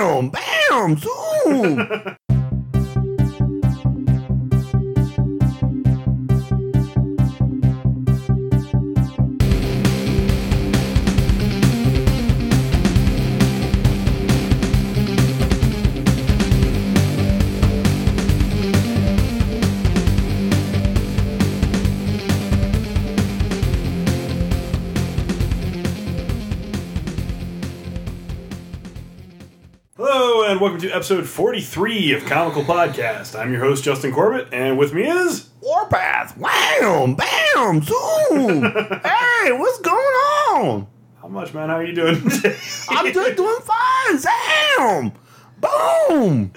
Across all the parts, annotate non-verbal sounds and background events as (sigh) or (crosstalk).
bam, bam, zoom. (laughs) and welcome to episode 43 of Comical Podcast. I'm your host, Justin Corbett, and with me is. Warpath, wham, bam, zoom. (laughs) hey, what's going on? How much, man? How are you doing? I'm just doing fine. Zam, boom.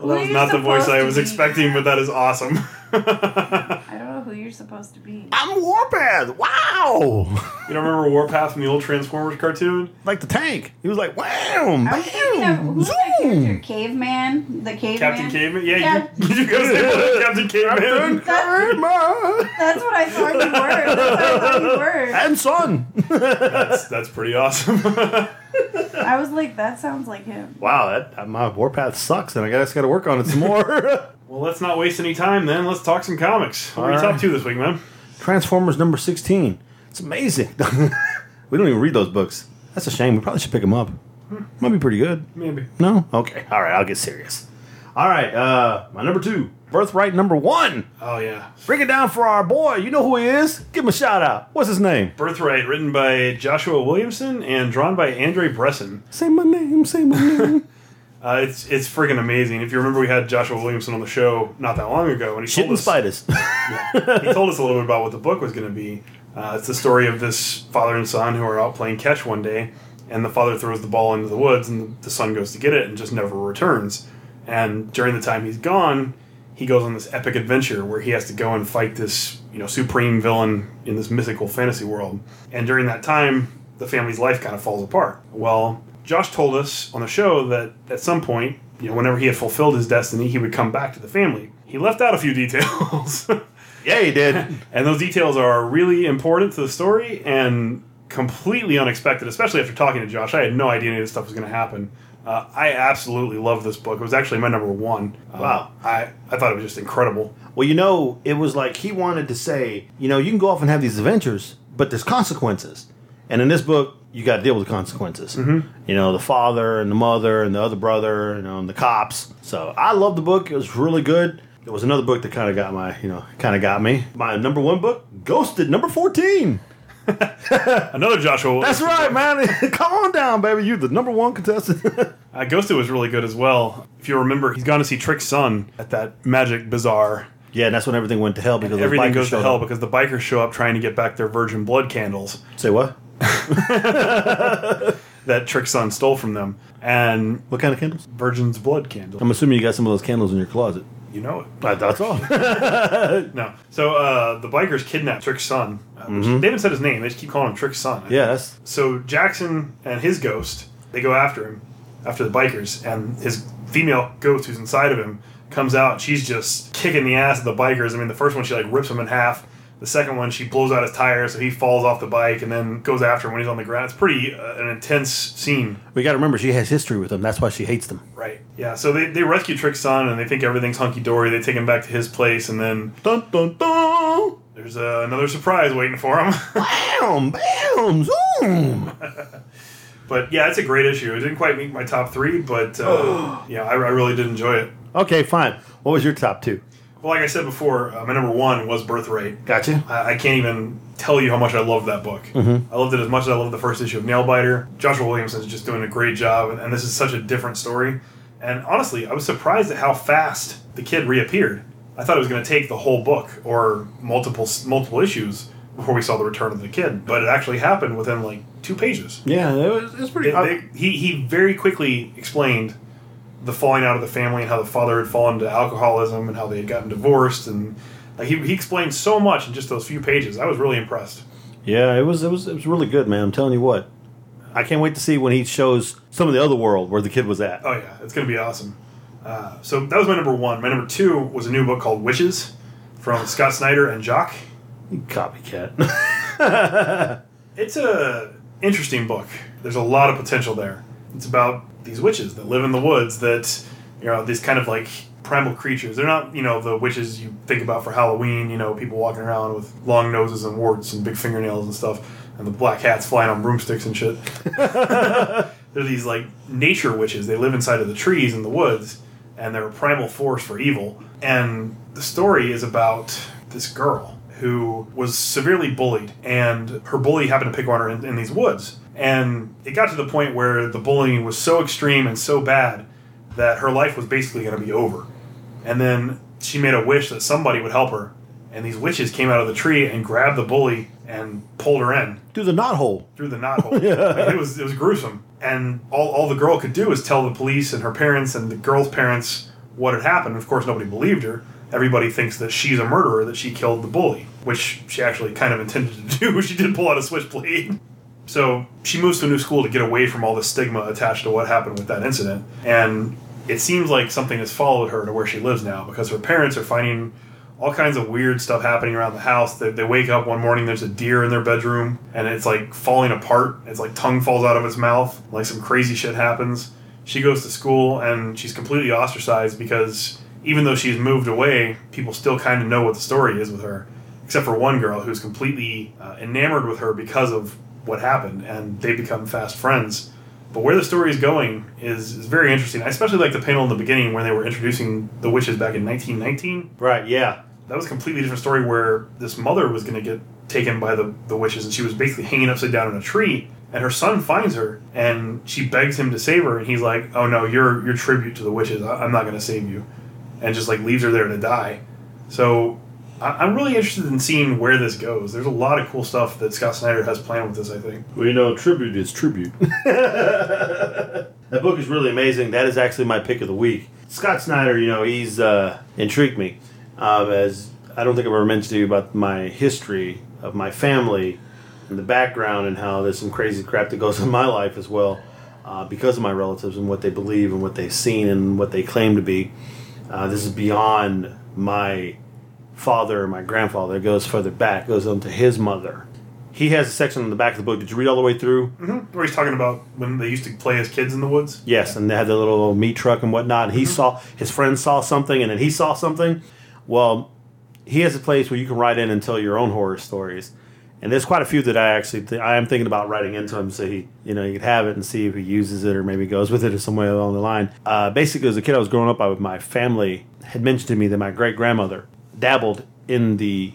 well, that was Who not the voice I was expecting, but that is awesome. (laughs) I don't know who you're supposed to be. I'm Warpath. Wow. You don't remember Warpath from the old Transformers cartoon? Like the tank. He was like, wham, I was thinking of bam, who's that character? zoom. Caveman, the caveman. Captain Caveman? Yeah, Yeah. (laughs) you, you go say Captain Caveman. (laughs) Caveman. That's what I thought you were. That's what I thought you were. And son. That's, that's pretty awesome. (laughs) I was like, that sounds like him. wow, that my Warpath sucks, and I guess got to work on it some more. (laughs) well, let's not waste any time then. Let's talk some comics. What are your All right. top two this week, man? Transformers number 16. It's amazing. (laughs) we don't even read those books. That's a shame. We probably should pick them up. Might be pretty good. Maybe. No? Okay. All right, I'll get serious. All right, uh, my number two, Birthright number one. Oh, yeah. Break it down for our boy. You know who he is? Give him a shout out. What's his name? Birthright, written by Joshua Williamson and drawn by Andrei Bressan. Say my name. Say my name. (laughs) Uh, it's it's freaking amazing. If you remember, we had Joshua Williamson on the show not that long ago, and he told us spiders. (laughs) he told us a little bit about what the book was going to be. Uh, it's the story of this father and son who are out playing catch one day, and the father throws the ball into the woods, and the son goes to get it and just never returns. And during the time he's gone, he goes on this epic adventure where he has to go and fight this you know supreme villain in this mythical fantasy world. And during that time, the family's life kind of falls apart. Well, Josh told us on the show that at some point, you know, whenever he had fulfilled his destiny, he would come back to the family. He left out a few (laughs) details. yeah, he did. (laughs) And those details are really important to the story and completely unexpected, especially after talking to Josh. I had no idea any of this stuff was going to happen. Uh, I absolutely love this book. It was actually my number one. Uh, Wow. I, I thought it was just incredible. Well, you know, it was like he wanted to say, you know, you can go off and have these adventures, but there's consequences. And in this book, you got to deal with the consequences. Mm-hmm. You know, the father and the mother and the other brother, you know, and the cops. So I love the book. It was really good. It was another book that kind of got my, you know, kind of got me. My number one book, Ghosted, number 14. (laughs) Another Joshua. That's right, man. (laughs) Come on down, baby. You're the number one contestant. (laughs) Uh, Ghosted was really good as well. If you remember, he's gone to see Trick's son at that magic bazaar. yeah, and that's when everything went to hell because Everything goes to hell up. because the bikers show up trying to get back their virgin blood candles. Say what? that Trick's son stole from them. And What kind of candles? virgin's blood candle. I'm assuming you got some of those candles in your closet. You know it. That's all. (laughs) No. So uh, the bikers kidnap Trick's son. Uh, which They haven't said his name. They just keep calling him Trick's son. Yes. So Jackson and his ghost, they go after him, after the bikers, and his female ghost who's inside of him comes out. And she's just kicking the ass of the bikers. I mean, the first one she like rips him in half. The second one she blows out his tire, so he falls off the bike and then goes after him when he's on the ground. It's pretty uh, an intense scene. We got to remember she has history with them. That's why she hates them. Right. Yeah. So they, they rescue Trick's son and they think everything's hunky dory. They take him back to his place, and then Dun dun dun! there's uh, another surprise waiting for him. (laughs) Bam! Bam! Zoom! (laughs) but yeah, it's a great issue. It didn't quite meet my top three, but uh, (gasps) yeah, I, I really did enjoy it. Okay, fine. What was your top two? Well, like I said before, uh, my number one was Birthright. Gotcha. I, I can't even tell you how much I loved that book. I loved it as much as I loved the first issue of Nailbiter. Joshua Williamson is just doing a great job, and, and this is such a different story. And honestly, I was surprised at how fast the kid reappeared. I thought it was going to take the whole book or multiple multiple issues before we saw the return of the kid, but it actually happened within like two pages. Yeah, it was, it was pretty. They- they- he he very quickly explained the falling out of the family and how the father had fallen to alcoholism and how they had gotten divorced and like he, he explained so much in just those few pages. I was really impressed. yeah, it was. It was. It was really good, man. I'm telling you what. I can't wait to see when he shows some of the other world where the kid was at. Oh yeah, it's gonna be awesome. Uh, so that was my number one. My number two was a new book called Witches from Scott Snyder and Jock. You copycat. (laughs) It's a interesting book. There's a lot of potential there. It's about these witches that live in the woods that, you know, these kind of like primal creatures. They're not, you know, the witches you think about for Halloween, you know, people walking around with long noses and warts and big fingernails and stuff, and the black hats flying on broomsticks and shit. (laughs) they're these like nature witches. They live inside of the trees in the woods, and they're a primal force for evil. And the story is about this girl who was severely bullied, and her bully happened to pick on her in, in these woods. And it got to the point where the bullying was so extreme and so bad that her life was basically going to be over. And then she made a wish that somebody would help her. And these witches came out of the tree and grabbed the bully and pulled her in through the knot hole. through the knot hole. (laughs) Yeah, it was it was gruesome. And all, all the girl could do was tell the police and her parents and the girl's parents what had happened. Of course, nobody believed her. Everybody thinks that she's a murderer, that she killed the bully, which she actually kind of intended to do. (laughs) she did pull out a switchblade. So she moves to a new school to get away from all the stigma attached to what happened with that incident. And it seems like something has followed her to where she lives now because her parents are finding all kinds of weird stuff happening around the house. They, they wake up one morning, there's a deer in their bedroom, and it's like falling apart. It's like tongue falls out of its mouth. Like some crazy shit happens. She goes to school and she's completely ostracized because even though she's moved away, people still kind of know what the story is with her. Except for one girl who's completely uh, enamored with her because of what happened, and they become fast friends. But where the story is going is, is very interesting. I especially like the panel in the beginning when they were introducing the witches back in 1919 Right, yeah. that was a completely different story where this mother was going to get taken by the, the witches and she was basically hanging upside down in a tree and her son finds her and she begs him to save her and he's like oh no you're you're tribute to the witches I, i'm not going to save you and just like leaves her there to die so i'm really interested in seeing where this goes there's a lot of cool stuff that scott snyder has planned with this i think Well, you know, tribute is tribute. (laughs) that book is really amazing. That is actually my pick of the week. Scott Snyder, you know, he's uh, intrigued me. Um, as I don't think I've ever mentioned to you about my history of my family and the background and how there's some crazy crap that goes (laughs) in my life as well uh, because of my relatives and what they believe and what they've seen and what they claim to be. Uh, this is beyond my father or my grandfather. It goes further back, goes on to his mother. He has a section on the back of the book. Did you read all the way through? where he's talking about when they used to play as kids in the woods Yes, and they had the little meat truck and whatnot. And he Mm-hmm. saw his friend saw something, and then he saw something. Well, he has a place where you can write in and tell your own horror stories. And there's quite a few that I actually th- I am thinking about writing into him so he you know he could have it and see if he uses it or maybe goes with it or way along the line. Uh, basically, as a kid, I was growing up. I with my family had mentioned to me that my great grandmother dabbled in the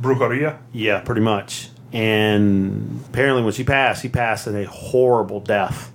brujeria yeah, pretty much. And apparently, when she passed, she passed in a horrible death.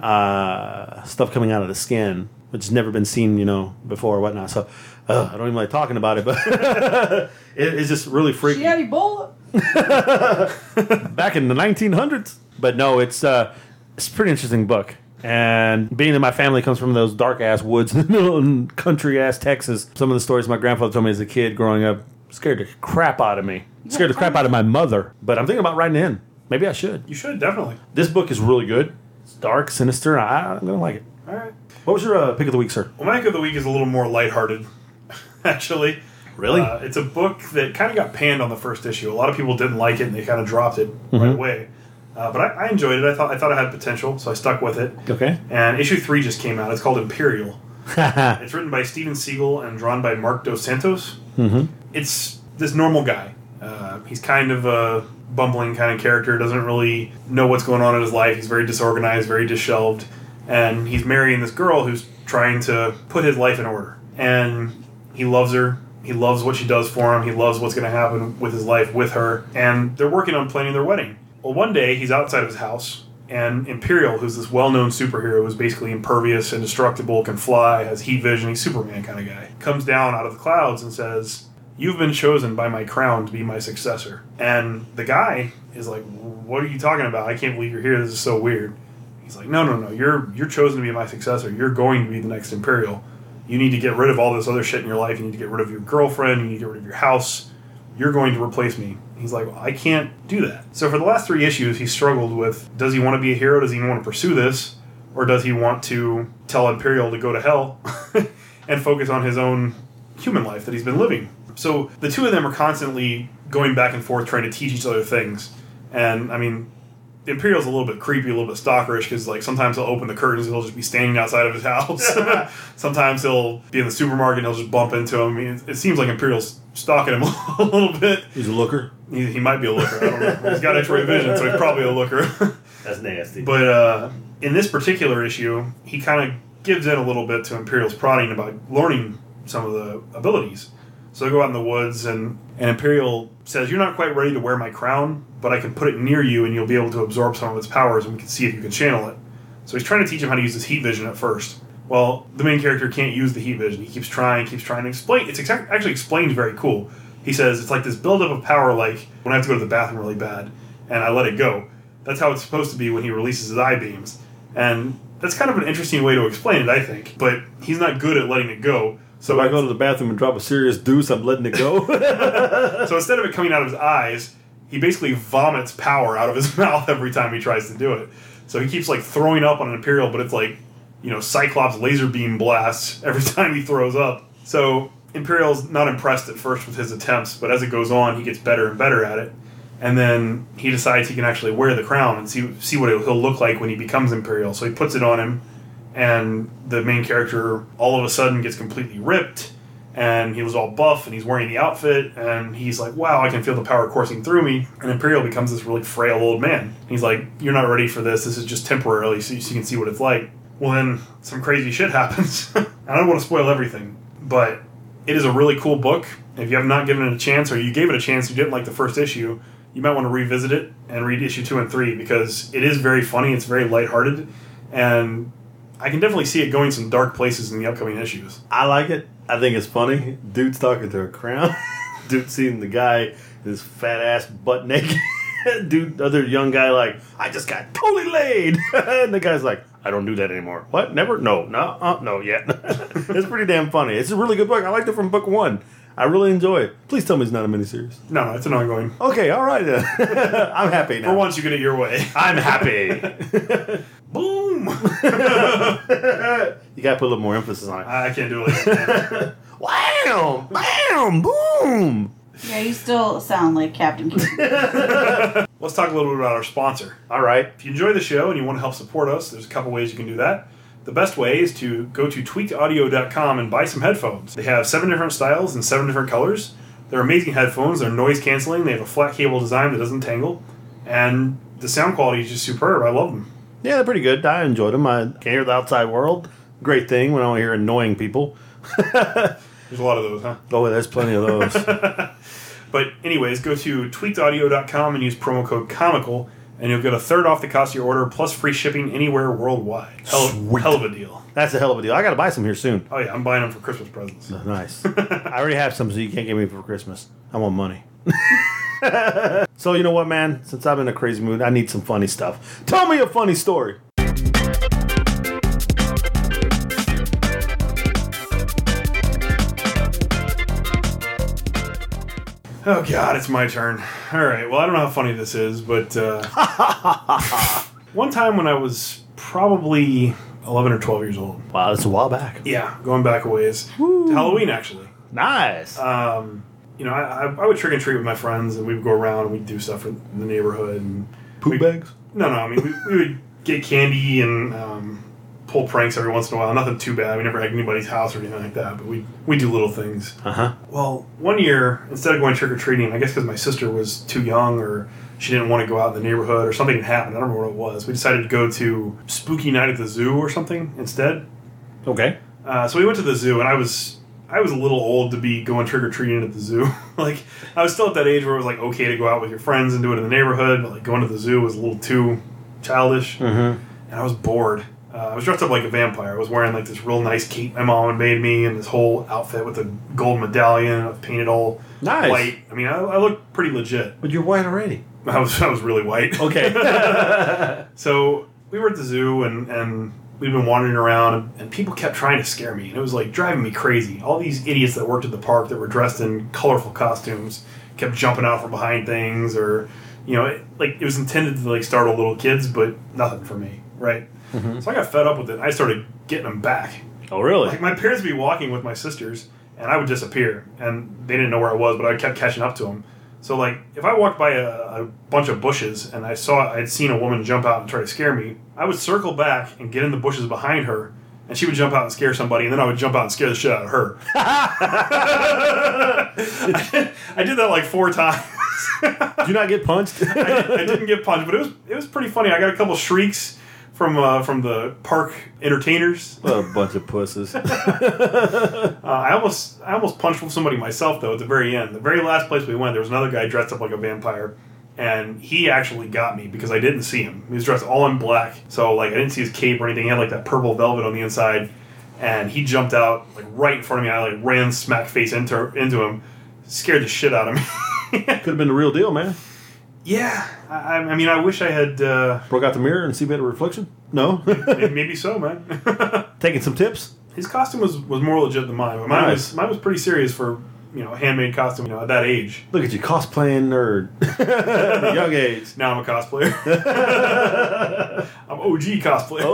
Uh, stuff coming out of the skin, which has never been seen, you know, before or whatnot. So uh, I don't even like talking about it, but (laughs) it, it's just really freaky. She had Ebola. (laughs) Back in the 1900s. But no, it's uh, it's a pretty interesting book. And being that my family comes from those dark ass woods (laughs) in country ass Texas, some of the stories my grandfather told me as a kid growing up scared the crap out of me. Scared the crap out of my mother. But I'm thinking about writing in. Maybe I should. you should definitely This book is really good. It's dark, sinister. I, I'm gonna like it. all right What was your uh, pick of the week, sir? Well, my pick of the week is a little more lighthearted, (laughs) actually. Really? Uh, it's a book that kind of got panned on the first issue. A lot of people didn't like it, and they kind of dropped it Mm-hmm. right away. Uh, but I, I enjoyed it. I thought I thought it had potential, so I stuck with it. Okay. And issue three just came out. It's called Imperial. (laughs) it's written by Steven Seagle and drawn by Mark Dos Santos. mm-hmm. It's this normal guy. Uh, he's kind of a bumbling kind of character. Doesn't really know what's going on in his life. He's very disorganized, very disheveled, and he's marrying this girl who's trying to put his life in order. And he loves her. He loves what she does for him. He loves what's going to happen with his life with her. And they're working on planning their wedding. Well, one day he's outside of his house, and Imperial, who's this well-known superhero, who's basically impervious, indestructible, can fly, has heat vision, he's Superman kind of guy, comes down out of the clouds and says, "You've been chosen by my crown to be my successor." And the guy is like, "What are you talking about? I can't believe you're here. This is so weird." He's like, "No, no, no. You're you're chosen to be my successor. You're going to be the next Imperial. You need to get rid of all this other shit in your life. You need to get rid of your girlfriend. You need to get rid of your house. You're going to replace me." He's like, well, I can't do that. So for the last three issues, he struggled with: Does he want to be a hero? Does he even want to pursue this, or does he want to tell Imperial to go to hell (laughs) and focus on his own human life that he's been living? So the two of them are constantly going back and forth trying to teach each other things. And I mean, Imperial's a little bit creepy, a little bit stalkerish because like sometimes he'll open the curtains and he'll just be standing outside of his house. (laughs) (laughs) sometimes he'll be in the supermarket and he'll just bump into him. I mean, it, it seems like Imperial's stalking him (laughs) a little bit. He's a looker. He, he might be a looker. I don't know. He's got X-ray vision, so he's probably a looker. That's nasty. but uh, in this particular issue, he kind of gives in a little bit to Imperial's prodding about learning some of the abilities. So they go out in the woods, and, and Imperial says, You're not quite ready to wear my crown, but I can put it near you, and you'll be able to absorb some of its powers, and we can see if you can channel it. So he's trying to teach him how to use his heat vision at first. Well, the main character can't use the heat vision. He keeps trying, keeps trying to explain. It's actually explained very cool. He says it's like this buildup of power, like when I have to go to the bathroom really bad, and I let it go. That's how it's supposed to be when he releases his eye beams, and that's kind of an interesting way to explain it, I think. But he's not good at letting it go. So if I go to the bathroom and drop a serious deuce, I'm letting it go. (laughs) so instead of it coming out of his eyes, he basically vomits power out of his (laughs) mouth every time he tries to do it. So he keeps like throwing up on an Imperial, but it's like, you know, Cyclops laser beam blasts (laughs) every time he throws up. So Imperial's not impressed at first with his attempts, but as it goes on, he gets better and better at it. And then he decides he can actually wear the crown and see see what he'll look like when he becomes Imperial. So he puts it on him, and the main character all of a sudden gets completely ripped and he was all buff and he's wearing the outfit and he's like wow i can feel the power coursing through me. And imperial becomes this really frail old man. He's like you're not ready for this. This is just temporarily so you, can see what it's like. Well then some crazy shit happens. (laughs) I don't want to spoil everything but it is a really cool book. If you have not given it a chance or you gave it a chance you didn't like the first issue you might want to revisit it and read issue two and three because it is very funny it's very lighthearted and I can definitely see it going some dark places in the upcoming issues. I like it. I think it's funny. Dude's talking to a crown. (laughs) Dude seeing the guy, his fat ass butt naked. (laughs) Dude, other young guy like, I just got totally laid. (laughs) and the guy's like, I don't do that anymore. What? Never? No, no, uh, no, yet. it's pretty damn funny. It's a really good book. I liked it from book one. I really enjoy it. Please tell me it's not a miniseries. No, it's an ongoing. Okay, all right. I'm happy now. For once, you get it your way. I'm happy. Boom! (laughs) you gotta put a little more emphasis on it. I can't do it. (laughs) Wham! Bam! Boom! Yeah, you still sound like Captain (laughs) Let's talk a little bit about our sponsor. All right. If you enjoy the show and you want to help support us, there's a couple ways you can do that. The best way is to go to tweakedaudio.com and buy some headphones. They have seven different styles and seven different colors. They're amazing headphones. They're noise canceling. They have a flat cable design that doesn't tangle. And the sound quality is just superb. I love them. Yeah, they're pretty good. I enjoyed them. I can't hear the outside world. Great thing when I want to hear annoying people. (laughs) There's a lot of those, huh? Oh, there's plenty of those. (laughs) But anyways, go to tweakedaudio.com and use promo code comical, and you'll get a third off the cost of your order plus free shipping anywhere worldwide. Hell, Sweet. hell of a deal. That's a hell of a deal. I got to buy some here soon. Oh yeah, I'm buying them for Christmas presents. Nice. (laughs) I already have some, so you can't give me for Christmas. I want money. (laughs) so you know what, man? Since I'm in a crazy mood, I need some funny stuff. Tell me a funny story. Oh god, it's my turn. All right. Well, I don't know how funny this is, but uh, (laughs) one time when I was probably 11 or 12 years old. Wow, that's a while back. Yeah, going back a ways. To Halloween actually. Nice. Um, you know, I, I, I would trick and treat with my friends, and we'd go around and we'd do stuff in the neighborhood. And Poop we- bags. No, no. I mean, we, we would get candy and um, pull pranks every once in a while. Nothing too bad. We never had anybody's house or anything like that, but we we do little things. Uh huh. Well, one year instead of going trick or treating, I guess because my sister was too young or she didn't want to go out in the neighborhood or something had happened. I don't remember what it was. We decided to go to Spooky Night at the Zoo or something instead. Okay. Uh, so we went to the zoo, and I was I was a little old to be going trick or treating at the zoo. (laughs) like I was still at that age where it was like okay to go out with your friends and do it in the neighborhood, but like going to the zoo was a little too childish, Mm-hmm. and I was bored. Uh, I was dressed up like a vampire. I was wearing like this real nice cape my mom had made me, and this whole outfit with a gold medallion. I painted all Nice. white. I mean, I, I looked pretty legit. But you're white already. I was I was really white. Okay. (laughs) (laughs) So we were at the zoo and, and we'd been wandering around and, people kept trying to scare me. And it was like driving me crazy. All these idiots that worked at the park that were dressed in colorful costumes kept jumping out from behind things or, you know, it, like it was intended to like startle little kids, but nothing for me, right? Mm-hmm. So I got fed up with it. I started getting them back. oh, really? Like my parents would be walking with my sisters and I would disappear and they didn't know where I was, but I kept catching up to them. So like, if I walked by a, a bunch of bushes and I saw I'd seen a woman jump out and try to scare me, I would circle back and get in the bushes behind her, and she would jump out and scare somebody, and then I would jump out and scare the shit out of her. I, (laughs) did, I did that like four times. Do you not get punched? (laughs) I didn't get punched, but it was it was pretty funny. I got a couple shrieks from uh, from the park entertainers. a bunch of pusses. (laughs) Uh, I almost I almost punched somebody myself though at the very end. The very last place we went, there was another guy dressed up like a vampire, and he actually got me because I didn't see him. He was dressed all in black, so like I didn't see his cape or anything. He had like that purple velvet on the inside, and he jumped out like right in front of me. I like ran smack face into into him, scared the shit out of me. (laughs) Could have been the real deal, man. Yeah, I, I mean, I wish I had. Uh, Broke out the mirror and see better reflection? No. (laughs) maybe maybe so, man. (laughs) Taking some tips? His costume was, was more legit than mine. But mine Nice. was mine was pretty serious for you know a handmade costume. You know at that age. Look at you, cosplaying nerd. (laughs) Young age. Now I'm a cosplayer. I'm OG cosplayer.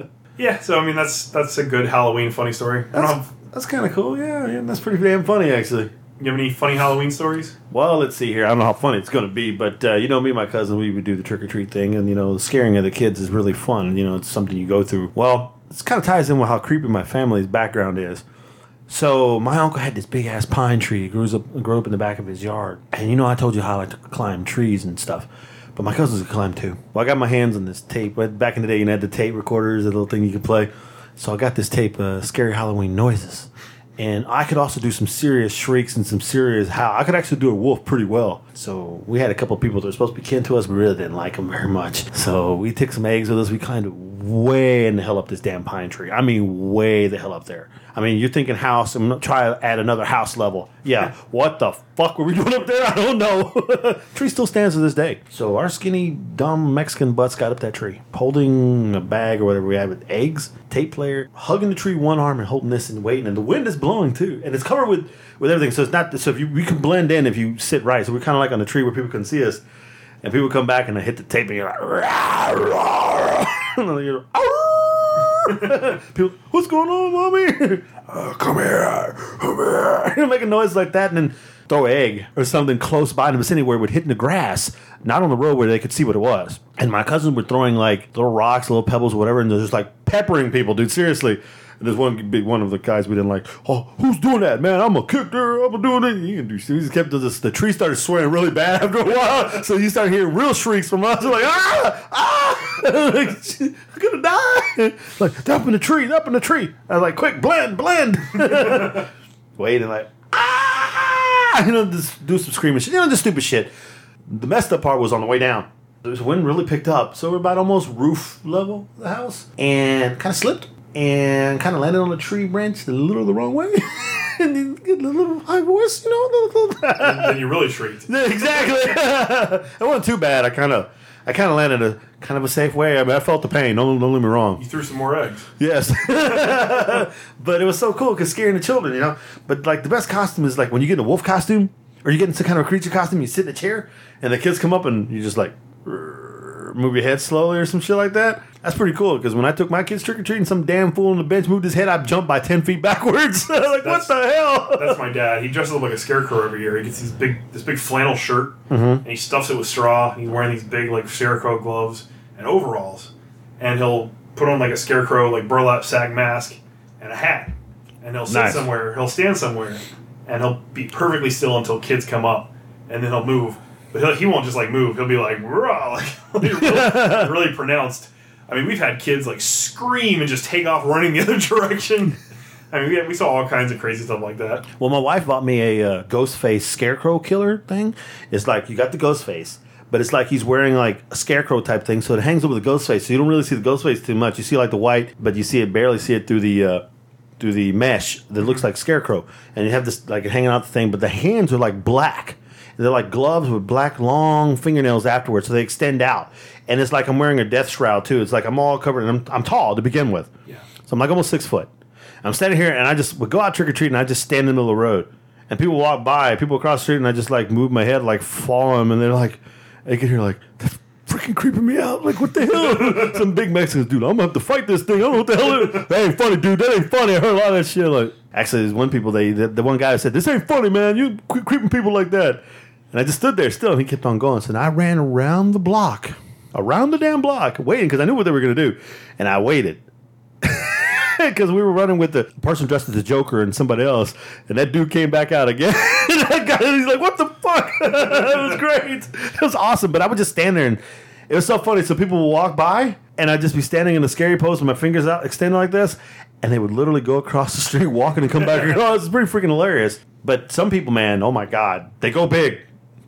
OG. Yeah, so I mean that's that's a good Halloween funny story. That's, that's kind of cool. Yeah, yeah, that's pretty damn funny, actually. You have any funny Halloween stories? Well, let's see here. I don't know how funny it's going to be, but uh, you know, me and my cousin, we would do the trick or treat thing, and you know, the scaring of the kids is really fun. You know, it's something you go through. Well, it kind of ties in with how creepy my family's background is. So my uncle had this big ass pine tree. He grew up, grew up in the back of his yard, and you know, I told you how I like to climb trees and stuff. But my cousins could climb too. Well, I got my hands on this tape. Back in the day, you had the tape recorders, the little thing you could play. So I got this tape, uh, scary Halloween noises and I could also do some serious shrieks and some serious howl. I could actually do a wolf pretty well. So we had a couple people that were supposed to be kin to us. but really didn't like them very much. So we took some eggs with us. We climbed way in the hell up this damn pine tree. I mean, way the hell up there. I mean, you're thinking house. I'm trying to add another house level. Yeah, (laughs) what the fuck were we doing up there? I don't know. (laughs) tree still stands to this day. So our skinny, dumb Mexican butts got up that tree, holding a bag or whatever we had with eggs, tape player, hugging the tree one arm and holding this and waiting. And the wind is blowing too, and it's covered with with everything. So it's not so if you we can blend in if you sit right. So we're kind of like on the tree where people can see us. And people come back and they hit the tape and you're like, "Rah, (laughs) rah." And then you're, "Arr!" (laughs) people, what's going on, mommy? (laughs) "Uh, come here, come here. (laughs) Make a noise like that and then throw an egg or something close by in the vicinity it would hit in the grass, not on the road where they could see what it was. And my cousins were throwing like little rocks, little pebbles, whatever, and they're just like peppering people, dude. Seriously. And there's one big one of the guys we didn't like. Oh, who's doing that, man? I'm gonna kick there. I'm gonna do it. Can do. He just kept this. The tree started swearing really bad after a while, so you start hearing real shrieks from us. We're like ah ah, like, (laughs) I'm gonna die. Like up in the tree, up in the tree. I was like, quick, blend, blend. (laughs) Wait and like ah, you know, just do some screaming shit. You know, just stupid shit. The messed up part was on the way down. The wind really picked up, so we're about almost roof level of the house, and kind of slipped and kind of landed on a tree branch a little the wrong way, (laughs) and then get a little high voice, you know. then you really shrieked. Exactly. it wasn't too bad. I kind of, I kind of landed a kind of a safe way. I mean, I felt the pain. Don't don't get me wrong. You threw some more eggs. Yes, (laughs) but it was so cool because scaring the children, you know. But like the best costume is like when you get in a wolf costume or you get in some kind of a creature costume. You sit in a chair and the kids come up and you're just like move your head slowly or some shit like that. That's pretty cool because when I took my kids trick or treating, some damn fool on the bench moved his head. I jumped by ten feet (laughs) backwards. (laughs) like what the hell? That's my dad. He dresses up like a scarecrow every year. He gets these big, this big flannel shirt, Mm-hmm. and he stuffs it with straw. He's wearing these big, like scarecrow gloves and overalls, and he'll put on like a scarecrow, like burlap sack mask and a hat, and he'll sit Nice. somewhere. He'll stand somewhere, and he'll be perfectly still until kids come up, and then he'll move. But he'll, he won't just like move. He'll be like, "Rah," (laughs) like really, (laughs) really pronounced. I mean, we've had kids like scream and just take off running the (laughs) other direction. I mean, we, we saw all kinds of crazy stuff like that. Well, my wife bought me a uh, ghost face scarecrow killer thing. It's like you got the ghost face, but it's like he's wearing like a scarecrow type thing, so it hangs over the ghost face. So you don't really see the ghost face too much. You see like the white, but you see it barely see it through the uh, through the mesh that looks like scarecrow. And you have this like hanging out the thing, but the hands are like black. They're like gloves with black long fingernails afterwards, so they extend out. And it's like I'm wearing a death shroud too. It's like I'm all covered, and I'm, I'm tall to begin with. Yeah. So I'm like almost six foot. I'm standing here and I just would go out trick or treating. And I just stand in the middle of the road, and people walk by, people across the street, and I just like move my head, like follow them, and they're like, they can hear like, That's freaking creeping me out. Like, what the hell? (laughs) Some big Mexicans, dude, I'm gonna have to fight this thing. I don't know what the hell it is. That ain't funny, dude. That ain't funny. I heard a lot of that shit. Like, actually, there's one people, they, the, the one guy said, this ain't funny, man. You creeping people like that. And I just stood there still, and he kept on going. So I ran around the block, around the damn block, waiting because I knew what they were gonna do. And I waited. (laughs) Because we were running with the person dressed as the Joker and somebody else, and that dude came back out again. (laughs) And that guy, he's like, "What the fuck?" (laughs) it was great. It was awesome. But I would just stand there, and it was so funny. So people would walk by, and I'd just be standing in the scary pose with my fingers out extended like this, and they would literally go across the street, walking and come back. oh, it's pretty freaking hilarious. But some people, man, oh my god, they go big.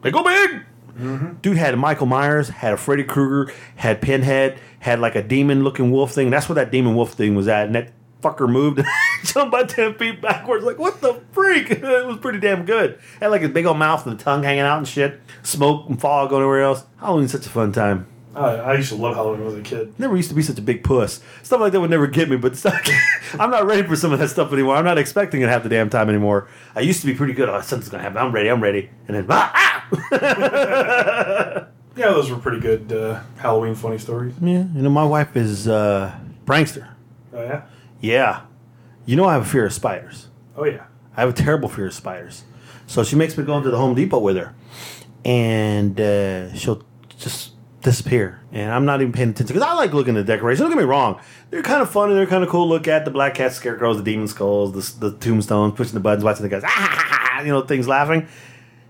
They go big. Mm-hmm. Dude had Michael Myers, had a Freddy Krueger, had Pinhead, had like a demon looking wolf thing. That's where that demon wolf thing was at. And that fucker moved, (laughs) jumped by 10 feet backwards. Like, what the freak? (laughs) it was pretty damn good. Had like a big old mouth and tongue hanging out and shit. Smoke and fog going everywhere else. Halloween's such a fun time. I, I used to love Halloween when I was a kid. Never used to be such a big puss. Stuff like that would never get me, but stuff, (laughs) I'm not ready for some of that stuff anymore. I'm not expecting it half the damn time anymore. I used to be pretty good. Oh, something's going to happen. I'm ready. I'm ready. And then, ah! ah! (laughs) Yeah, those were pretty good uh, Halloween funny stories. Yeah, you know, my wife is uh, prankster. Oh yeah, Yeah. You know, I have a fear of spiders. oh yeah. I have a terrible fear of spiders. So she makes me go into the Home Depot with her, and uh, she'll just disappear. And I'm not even paying attention because I like looking at the decorations. Don't get me wrong; they're kind of fun and they're kind of cool. Look at the black cat, scarecrows, the demon skulls, the, the tombstones, pushing the buttons, watching the guys, ah, you know, things laughing.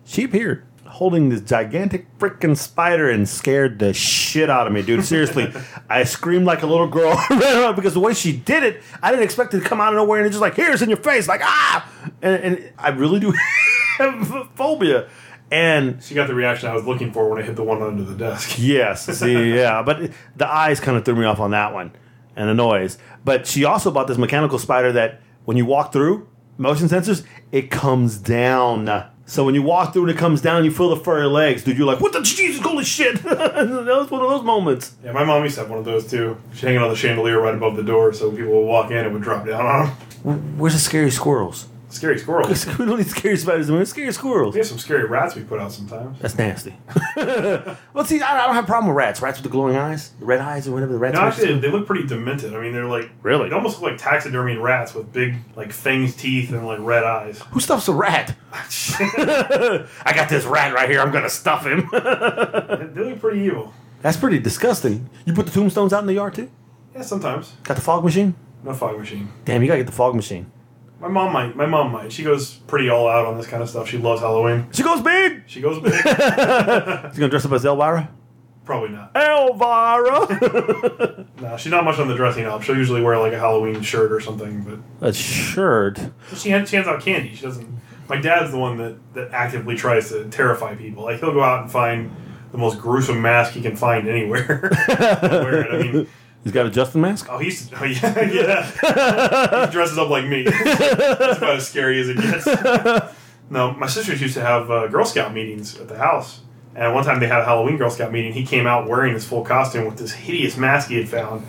She appeared holding this gigantic freaking spider and scared the shit out of me, dude. Seriously, (laughs) I screamed like a little girl (laughs) because the way she did it, I didn't expect it to come out of nowhere and it's just like, here's in your face, like ah, and, and I really do (laughs) have phobia. And She got the reaction I was looking for when I hit the one under the desk. (laughs) yes, see, yeah, but the eyes kind of threw me off on that one, and the noise. But she also bought this mechanical spider that when you walk through motion sensors, it comes down. So when you walk through and it comes down, you feel the furry legs, dude. You're like, what the Jesus, holy shit! (laughs) that was one of those moments. Yeah, my mom used to have one of those too. She's hanging on the chandelier right above the door, so people would walk in and would drop down on them. Where's the scary squirrels? Scary squirrels. (laughs) we don't need scary spiders. We need scary squirrels. We have some scary rats we put out sometimes. That's nasty. (laughs) well, see, I I don't have a problem with rats. Rats with the glowing eyes, the red eyes, or whatever the rats. No, are. actually, they look pretty demented. I mean, they're like Really? They almost look like taxidermy rats with big, like fangs, teeth, and like red eyes. Who stuffs a rat? (laughs) I got this rat right here. I'm gonna stuff him. they look pretty evil. That's pretty disgusting. You put the tombstones out in the yard too? Yeah, sometimes. Got the fog machine? No fog machine. Damn, you gotta get the fog machine. My mom might. My mom might. She goes pretty all out on this kind of stuff. She loves Halloween. She goes big. She goes big. (laughs) She's gonna dress up as Elvira. Probably not. Elvira. (laughs) No, she's not much on the dressing up. She'll usually wear like a Halloween shirt or something. But a shirt. she hands, she hands out candy. She doesn't. My dad's the one that that actively tries to terrify people. Like he'll go out and find the most gruesome mask he can find anywhere. (laughs) wear it. I mean, He's got a Justin mask. oh, he's oh, yeah, (laughs) yeah. he dresses up like me. (laughs) That's about as scary as it gets. No, my sisters used to have uh, Girl Scout meetings at the house. And one time they had a Halloween Girl Scout meeting. He came out wearing his full costume with this hideous mask he had found.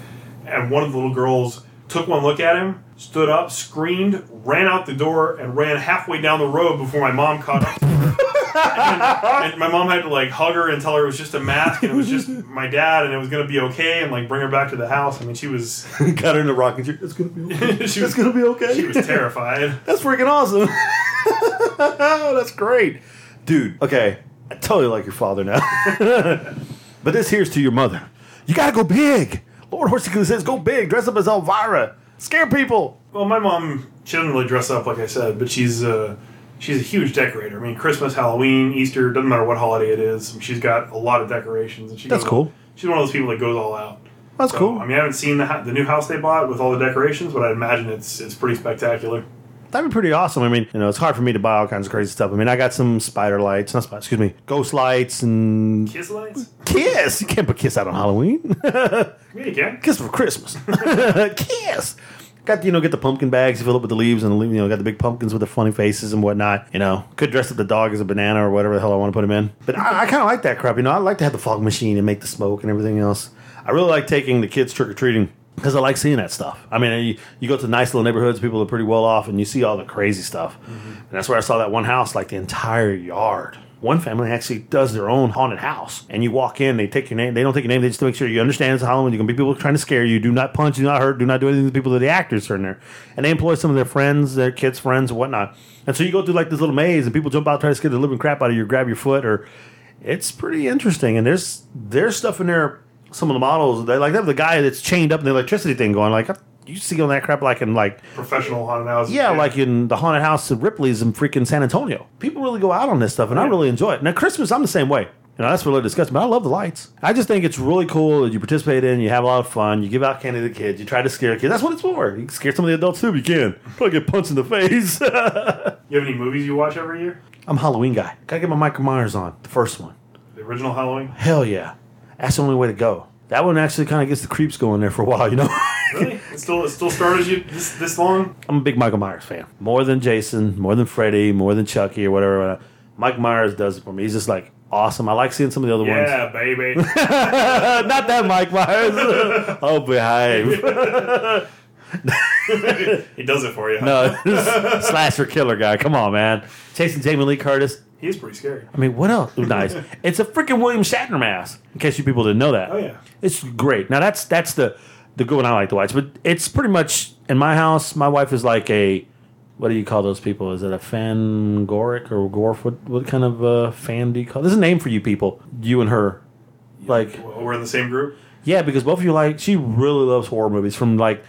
And one of the little girls took one look at him, stood up, screamed, ran out the door, and ran halfway down the road before my mom caught up. (laughs) and, and my mom had to like hug her and tell her it was just a mask and it was just (laughs) my dad and it was gonna be okay and like bring her back to the house. I mean, she was (laughs) got her in a rocking chair. It's gonna be okay. (laughs) she It's was gonna be okay. she was terrified. That's freaking awesome. That's great. Dude, okay. I totally like your father now. but this here's to your mother. You gotta go big. Lord Horsey says go big. Dress up as Elvira. Scare people. Well, my mom, she doesn't really dress up like I said, but she's uh, she's a huge decorator. I mean, Christmas, Halloween, Easter, doesn't matter what holiday it is. She's got a lot of decorations, and she That's goes- cool. She's one of those people that goes all out. That's So, cool. I mean, I haven't seen the, ha- the new house they bought with all the decorations, but I imagine it's it's pretty spectacular. That'd be pretty awesome. I mean, you know, it's hard for me to buy all kinds of crazy stuff. I mean, I got some spider lights, not spider, excuse me, ghost lights and Kiss lights? kiss. You can't put kiss out on Halloween. (laughs) Yeah, you can. Kiss for Christmas. (laughs) Kiss. Got you know, get the pumpkin bags, you fill up with the leaves, and you know, got the big pumpkins with the funny faces and whatnot. You know, could dress up the dog as a banana or whatever the hell I want to put him in. But I, I kind of like that crap. You know, I like to have the fog machine and make the smoke and everything else. I really like taking the kids trick or treating because I like seeing that stuff. I mean, you, you go to nice little neighborhoods, people are pretty well off, and you see all the crazy stuff. Mm-hmm. And that's where I saw that one house, like the entire yard One family actually does their own haunted house, and you walk in, they take your name. They don't take your name. They just make sure you understand it's Halloween. You're gonna be people trying to scare you. Do not punch. Do not hurt. Do not do anything to the people. That the actors are in there, and they employ some of their friends, their kids' friends, whatnot. And so you go through like this little maze, and people jump out, try to scare the living crap out of you, grab your foot, or it's pretty interesting. And there's there's stuff in there. Some of the models, they like they have the guy that's chained up in the electricity thing going. Like you see on that crap, like in like Professional haunted houses. yeah, like in the haunted house at Ripley's in freaking San Antonio. People really go out on this stuff, and I really enjoy it. Now, Christmas, I'm the same way. You know, that's really disgusting, but I love the lights. I just think it's really cool that you participate in, you have a lot of fun, you give out candy to the kids, you try to scare kids. That's what it's for. You can scare some of the adults too if you can. (laughs) Probably get punched in the face. (laughs) You have any movies you watch every year? I'm a Halloween guy. Gotta get my Michael Myers on, the first one. The original Halloween? Hell yeah. That's the only way to go. That one actually kind of gets the creeps going there for a while, you know? (laughs) It still it still started you this this long? I'm a big Michael Myers fan. More than Jason, more than Freddy, more than Chucky or whatever. Mike Myers does it for me. He's just like awesome. I like seeing some of the other ones. Yeah, baby. (laughs) Not that Mike Myers. (laughs) oh, behave. (laughs) he does it for you. No, slasher killer guy. Come on, man. Chasing Jamie Lee Curtis. He's pretty scary. I mean, what else? Nice. It's a freaking William Shatner mask. In case you people didn't know that. Oh, yeah. It's great. Now that's that's the the good one I like to watch. But it's pretty much in my house. My wife is like a what do you call those people? Is it a fangoric or gorf? What what kind of uh, fan do you call? There's a name for you people. You and her. Like We're in the same group. yeah, because both of you like she really loves horror movies from like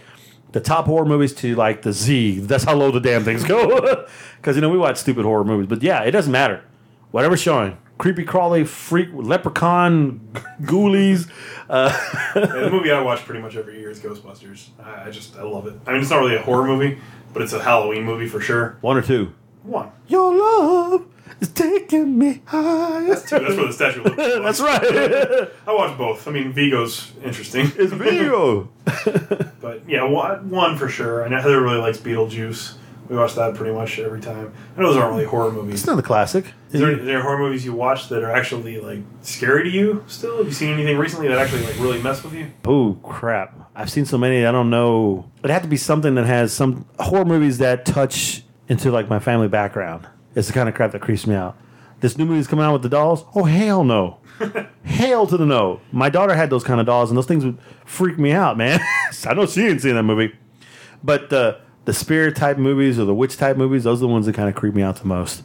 the top horror movies to like the Z. That's how low the damn things go. (laughs) Because you know we watch stupid horror movies, but yeah, it doesn't matter. Whatever's showing, creepy crawly, freak, leprechaun, ghoulies. Uh, (laughs) Yeah, the movie I watch pretty much every year is Ghostbusters. I, I just I love it. I mean, it's not really a horror movie, but it's a Halloween movie for sure. one or two. One. Your love is taking me higher. Two. That's where the statue. of (laughs) Liberty That's right. (laughs) I watch both. I mean, Vigo's interesting, it's video. but yeah, one, one for sure. I know Heather really likes Beetlejuice. We watch that pretty much every time. I know those aren't really horror movies. It's not a classic. Is there, is there horror movies you watch that are actually like scary to you? Still, have you seen anything recently that actually like really mess with you? Oh crap! I've seen so many. I don't know. It had to be something that has some horror movies that touch into like my family background. It's the kind of crap that creeps me out. This new movie's coming out with the dolls. Oh hell no! (laughs) hell to the no! My daughter had those kind of dolls, and those things would freak me out, man. (laughs) I know she ain't seen that movie, but the the spirit type movies or the witch type movies, those are the ones that kind of creep me out the most.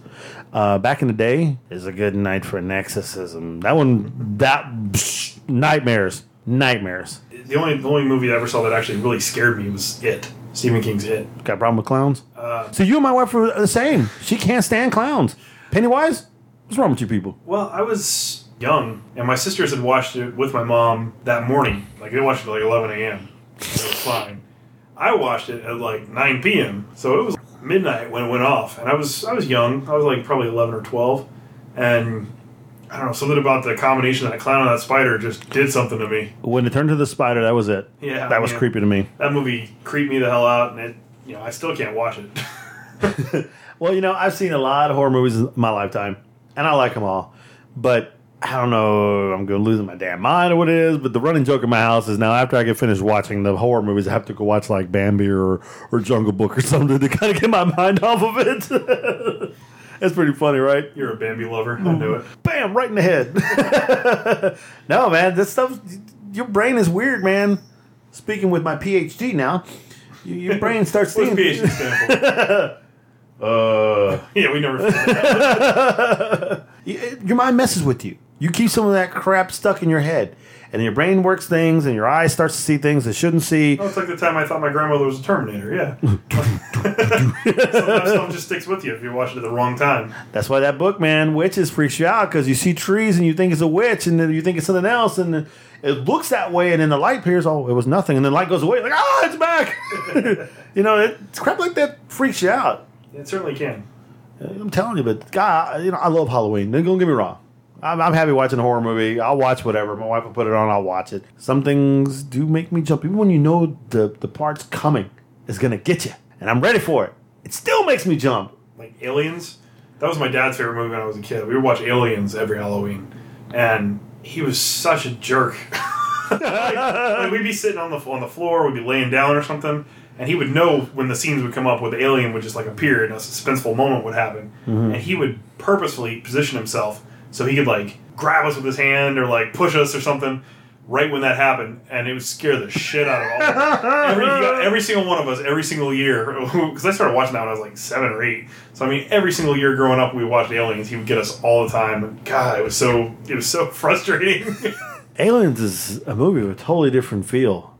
Uh, back in the day, is a good night for an exorcism. That one, that psh, nightmares, nightmares. The only the only movie I ever saw that actually really scared me was It. Stephen King's It. Got a problem with clowns? Uh, So you and my wife are the same. She can't stand clowns. Pennywise, what's wrong with you people? well, I was young, and my sisters had watched it with my mom that morning. Like they watched it at like 11 a.m. It was fine. I watched it at like 9 p.m. So it was midnight when it went off, and I was I was young. I was like probably 11 or 12, and I don't know something about the combination of that clown and that spider just did something to me. When it turned to the spider, that was it. Yeah, that was man. creepy to me. That movie creeped me the hell out, and it you know I still can't watch it. (laughs) Well, you know, I've seen a lot of horror movies in my lifetime, and I like them all. But I don't know, I'm going to lose my damn mind or what it is. But the running joke in my house is now after I get finished watching the horror movies, I have to go watch like Bambi or, or Jungle Book or (laughs) something to kind of get my mind off of it. (laughs) That's pretty funny, right? You're a Bambi lover. I knew it. Bam, right in the head. (laughs) no, man, this stuff, your brain is weird, man. Speaking with my PhD now, your brain starts What's thinking. PhD stand for? Uh, yeah, we never. your mind messes with you. You keep some of that crap stuck in your head, and your brain works things, and your eyes starts to see things it shouldn't see. Oh, it's like the time I thought my grandmother was a Terminator. Yeah. (laughs) Sometimes stuff just sticks with you if you're watching it at the wrong time. That's why that book, man, witches freaks you out because you see trees and you think it's a witch, and then you think it's something else, and it looks that way, and then the light appears. Oh, it was nothing, and then the light goes away. Like, ah, it's back. (laughs) you know, it's crap like that freaks you out. It certainly can. I'm telling you, but God, you know, I love Halloween. Don't get me wrong. I'm, I'm happy watching a horror movie. I'll watch whatever. My wife will put it on. I'll watch it. Some things do make me jump, even when you know the the part's coming is gonna get you, and I'm ready for it. It still makes me jump. Like Aliens. That was my dad's favorite movie when I was a kid. We would watch Aliens every Halloween, and he was such a jerk. (laughs) like, like, we'd be sitting on the on the floor, we'd be laying down or something, and he would know when the scenes would come up where the alien would just like appear and a suspenseful moment would happen, mm-hmm. and he would purposefully position himself so he could like grab us with his hand or like push us or something. Right when that happened, and it would scare the shit out of all. of us. (laughs) every, every single one of us every single year (laughs) because I started watching that when I was like seven or eight. So I mean, every single year growing up, we watched Aliens. He would get us all the time, and God, it was so it was so (laughs) frustrating. Aliens is a movie with a totally different feel.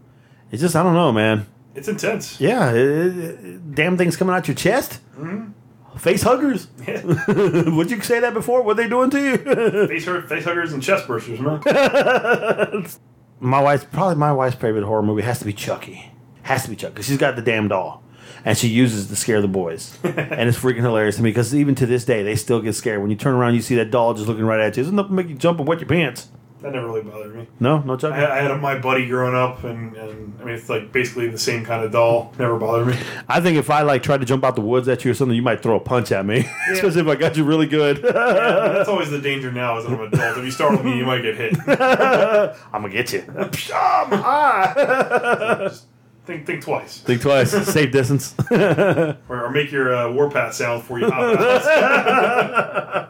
It's just I don't know, man. it's intense. Yeah, it, it- damn things coming out your chest. Mm-hmm. Face huggers. Yeah. (laughs) Would you say that before? What they doing to you? (laughs) face, face huggers and chest bursters, man. (laughs) my wife's probably my wife's favorite horror movie has to be Chucky. Has to be Chucky because she's got the damn doll, and she uses it to scare the boys, and it's freaking hilarious to me because even to this day they still get scared when you turn around you see that doll just looking right at you. Doesn't that make you jump and wet your pants? That never really bothered me. No, no Chucky. I, I had my buddy growing up, and, and I mean, it's like basically the same kind of doll. Never bothered me. I think if I like tried to jump out the woods at you or something, you might throw a punch at me, especially (laughs) if I got you really good. Yeah, that's always the danger now as I'm an adult. If you start with me, you might get hit. (laughs) I'm gonna get you. (laughs) Ah. Just think think twice, Think twice. Safe distance. or, or make your uh, warpath sound before you hop out.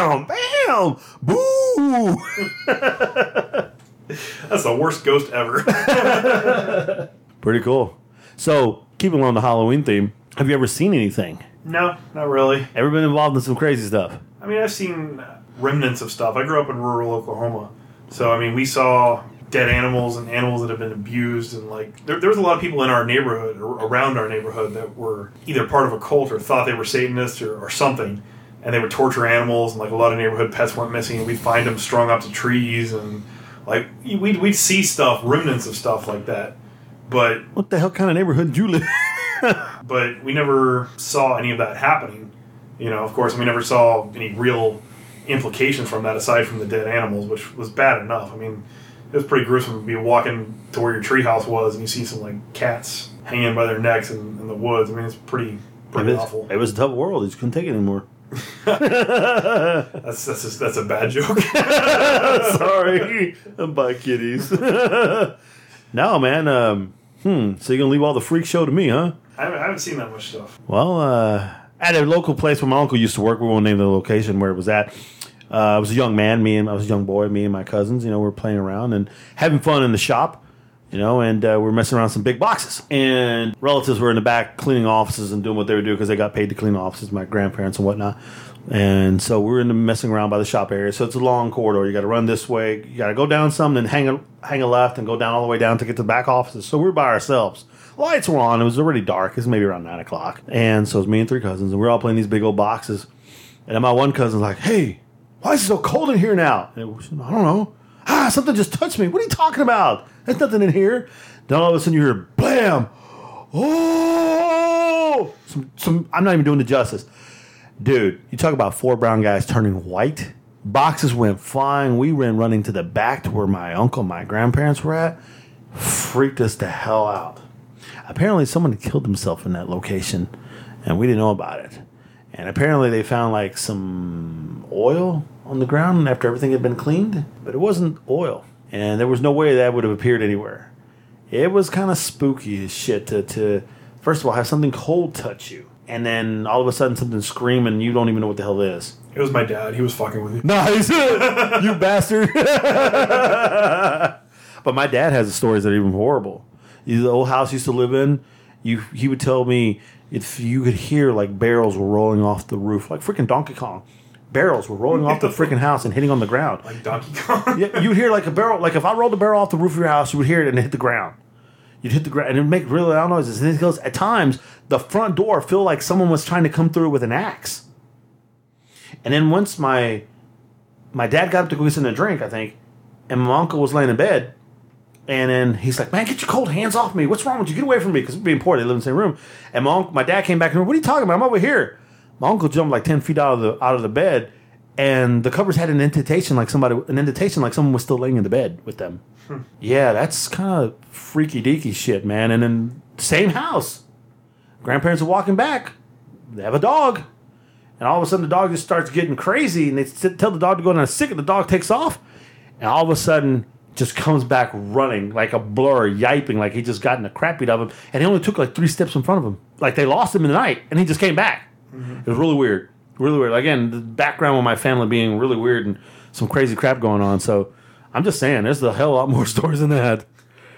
Wham! Bam! Boo! (laughs) That's the worst ghost ever. (laughs) Pretty cool. So, keeping on the Halloween theme, have you ever seen anything? no, not really. Ever been involved in some crazy stuff? I mean, I've seen uh, remnants of stuff. I grew up in rural Oklahoma, so I mean, we saw dead animals and animals that have been abused, and like there, there was a lot of people in our neighborhood or around our neighborhood that were either part of a cult or thought they were Satanists or, or something, and they would torture animals, and like a lot of neighborhood pets went missing, and we'd find them strung up to trees, and like we'd we'd see stuff, remnants of stuff like that, but What the hell kind of neighborhood do you live (laughs) but we never saw any of that happening. You know, of course, we never saw any real implications from that aside from the dead animals, which was bad enough. I mean, it was pretty gruesome to be walking to where your treehouse was and you see some like cats hanging by their necks in, in the woods. I mean, it's pretty pretty it, was, awful. it was a tough world. You just couldn't take it anymore. (laughs) That's that's a, that's a bad joke. (laughs) (laughs) Sorry. Bye, kitties. no, man. Um, hmm. So you're going to leave all the freak show to me, huh? I haven't, I haven't seen that much stuff. Well, uh, at a local place where my uncle used to work, we won't name the location where it was at. Uh, I was a young man, me and I was a young boy, me and my cousins. You know, we were playing around and having fun in the shop. You know, and uh, we we're messing around some big boxes. And relatives were in the back cleaning offices and doing what they would do because they got paid to clean offices, my grandparents and whatnot. And so we were in the messing around by the shop area. So it's a long corridor. You got to run this way. You got to go down some, then hang a, hang a left, and go down all the way down to get to the back offices. So we were by ourselves. Lights were on. It was already dark. It was maybe around nine o'clock. And so it was me and three cousins, and we are all playing these big old boxes. And then my one cousin's like, "Hey, why is it so cold in here now?" Was, I don't know. Ah, something just touched me. What are you talking about? There's nothing in here. Then all of a sudden you hear blam. Oh, some, some. I'm not even doing the justice, dude. You talk about four brown guys turning white. Boxes went flying. We ran running to the back to where my uncle, my grandparents were at. Freaked us the hell out. Apparently, someone killed himself in that location, and we didn't know about it. And apparently, they found like some oil on the ground after everything had been cleaned, but it wasn't oil, and there was no way that would have appeared anywhere. It was kind of spooky as shit to, to, first of all, have something cold touch you, and then all of a sudden something scream, and you don't even know what the hell it is. It was my dad. He was fucking with me. Nice, (laughs) you bastard. (laughs) but my dad has stories that are even horrible. The old house he used to live in, you he would tell me if you could hear like barrels were rolling off the roof, like freaking Donkey Kong. Barrels were rolling off the (laughs) freaking house and hitting on the ground. Like Donkey Kong. Yeah, you'd hear like a barrel. Like if I rolled a barrel off the roof of your house, you would hear it and it hit the ground. You'd hit the ground and it would make really loud noises. And it goes at times the front door feel like someone was trying to come through with an axe. And then once my my dad got up to go get something to drink, I think, and my uncle was laying in bed, and then he's like, "Man, get your cold hands off me! What's wrong with you? Get away from me!" Because we're being poor, they live in the same room. And my uncle, my dad came back and went, "What are you talking about? I'm over here." My uncle jumped like ten feet out of the out of the bed, and the covers had an indentation like somebody an indentation like someone was still laying in the bed with them. Hmm. Yeah, that's kind of freaky deaky shit, man. And then same house, grandparents are walking back. They have a dog. And all of a sudden, the dog just starts getting crazy, and they tell the dog to go down a sick, and the dog takes off. And all of a sudden, just comes back running like a blur, yiping like he just gotten the crap beat of him, and he only took like three steps in front of him. Like they lost him in the night, and he just came back. It was really weird, really weird. Again, the background with my family being really weird and some crazy crap going on. So I'm just saying, there's a hell of a lot more (laughs) stories than that,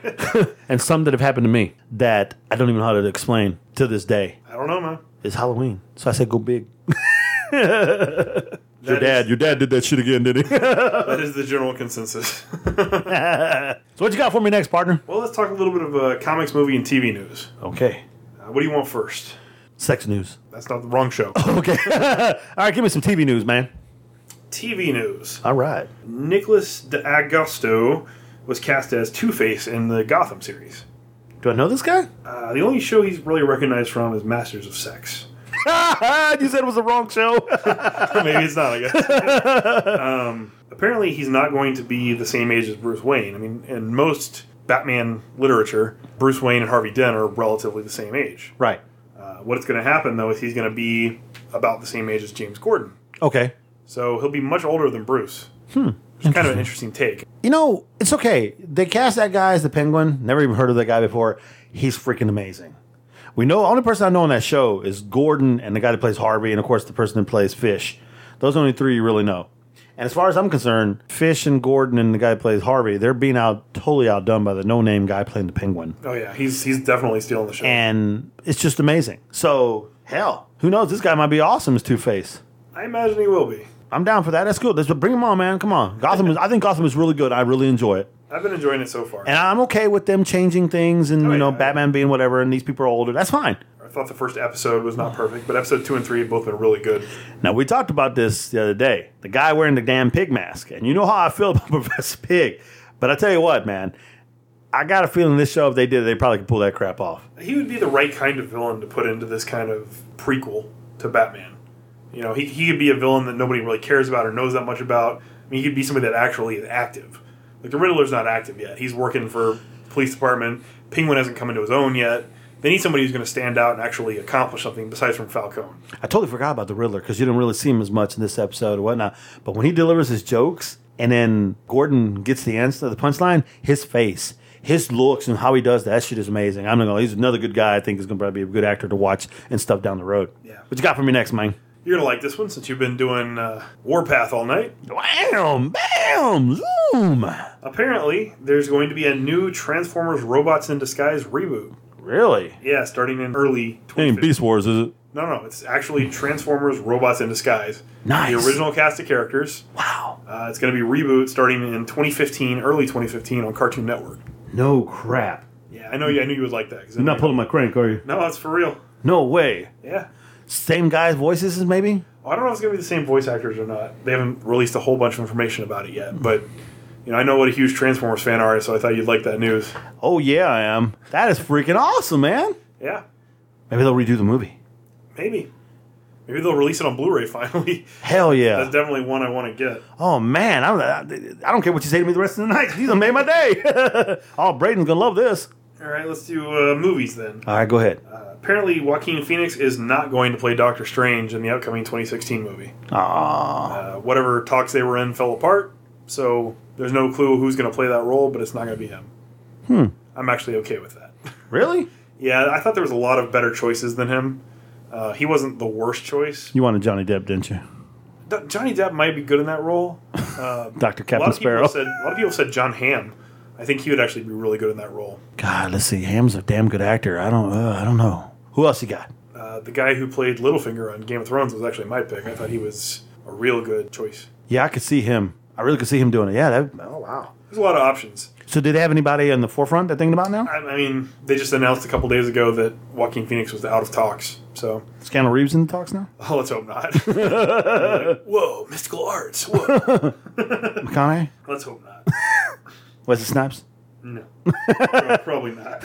(laughs) and some that have happened to me that I don't even know how to explain to this day. I don't know, man. It's Halloween, so I said go big. (laughs) your dad, is- your dad did that shit again, did he? that is the general consensus. So what you got for me next, partner? well, let's talk a little bit of uh, comics, movie, and TV news. Okay, Uh, what do you want first? Sex news. That's not the wrong show. (laughs) Okay, (laughs) all right, give me some TV news, man. TV news. All right. Nicholas D'Agosto was cast as Two Face in the Gotham series. Do I know this guy? Uh, the only show he's really recognized from is Masters of Sex. (laughs) you said it was the wrong show. Maybe it's not, I guess. um, apparently, he's not going to be the same age as Bruce Wayne. I mean, in most Batman literature, Bruce Wayne and Harvey Dent are relatively the same age. right. What is going to happen, though, is he's going to be about the same age as James Gordon. Okay. So he'll be much older than Bruce. Hmm. It's kind of an interesting take. You know, it's okay. They cast that guy as the Penguin. Never even heard of that guy before. He's freaking amazing. We know only person I know on that show is Gordon and the guy that plays Harvey, and of course the person that plays Fish. Those are only three you really know. And as far as I'm concerned, Fish and Gordon and the guy who plays Harvey, they're being out totally outdone by the no-name guy playing the Penguin. Oh, yeah, he's he's definitely stealing the show. And it's just amazing. So hell, who knows? This guy might be awesome as Two Face. I imagine he will be. I'm down for that. That's good. Let's bring him on, man. Come on. Gotham is. I think Gotham is really good. I really enjoy it. I've been enjoying it so far. And I'm okay with them changing things and, oh, you know, yeah. Batman being whatever and these people are older. That's fine. I thought the first episode was not perfect, but episode two and three have both been really good. Now, we talked about this the other day. The guy wearing the damn pig mask. And you know how I feel (laughs) about Professor Pig. But I tell you what, man, I got a feeling this show, if they did, they probably could pull that crap off. He would be the right kind of villain to put into this kind of prequel to Batman. You know, he, he could be a villain that nobody really cares about or knows that much about. I mean, he could be somebody that actually is active. Like, the Riddler's not active yet. He's working for police department. Penguin hasn't come into his own yet. They need somebody who's going to stand out and actually accomplish something besides from Falcone. I totally forgot about the Riddler because you didn't really see him as much in this episode or whatnot. But when he delivers his jokes and then Gordon gets the answer, the punchline, his face, his looks, and how he does that, shit is amazing. I'm gonna. He's another good guy. I think is gonna probably be a good actor to watch and stuff down the road. Yeah. What you got for me next, man? You're going to like this one since you've been doing uh, Warpath all night. Wham! Bam! Zoom! Apparently, there's going to be a new Transformers Robots in Disguise reboot. Really? Yeah, starting in early Ain't Beast Wars, is it? No, no, it's actually Transformers Robots in Disguise. Nice. The original cast of characters. Wow. Uh, it's going to be reboot starting in 2015, early 2015 on Cartoon Network. No crap. Yeah, I know. You, I knew you would like that. You're not pulling my crank, are you? No, that's for real. No way. Yeah. Same guy's voices, maybe? Well, I don't know if it's going to be the same voice actors or not. They haven't released a whole bunch of information about it yet. But you know, I know what a huge Transformers fan are, so I thought you'd like that news. Oh yeah, I am. That is freaking awesome, man. Yeah, Maybe they'll redo the movie. maybe. Maybe they'll release it on Blu-ray (laughs) finally. Hell yeah. That's definitely one I want to get. Oh man, I'm, I don't care what you say to me the rest of the night. (laughs) You made my day. (laughs) oh, Braden's gonna love this. All right, let's do uh, movies then. All right, go ahead. Apparently, Joaquin Phoenix is not going to play Doctor Strange in the upcoming 2016 movie. Ah. Uh, whatever talks they were in fell apart, so there's no clue who's going to play that role, but it's not going to be him. Hmm. I'm actually okay with that. (laughs) really? yeah, I thought there was a lot of better choices than him. Uh, he wasn't the worst choice. You wanted Johnny Depp, didn't you? D- Johnny Depp might be good in that role. (laughs) Uh, Doctor Captain Sparrow. said a lot of people said John Hamm. I think he would actually be really good in that role. God, let's see. Hamm's a damn good actor. I don't. Uh, I don't know. Who else you got? Uh, the guy who played Littlefinger on Game of Thrones was actually my pick. I thought he was a real good choice. Yeah, I could see him. I really could see him doing it. Yeah. That, oh wow. There's a lot of options. So, did they have anybody in the forefront they're thinking about now? I, I mean, they just announced a couple days ago that Joaquin Phoenix was out of talks. So, is Scandal Reeves in the talks now. oh, let's hope not. Like, (laughs) Whoa, mystical arts. Whoa. (laughs) McConaughey. let's hope not. (laughs) Wesley Snipes. No, Pro- probably not.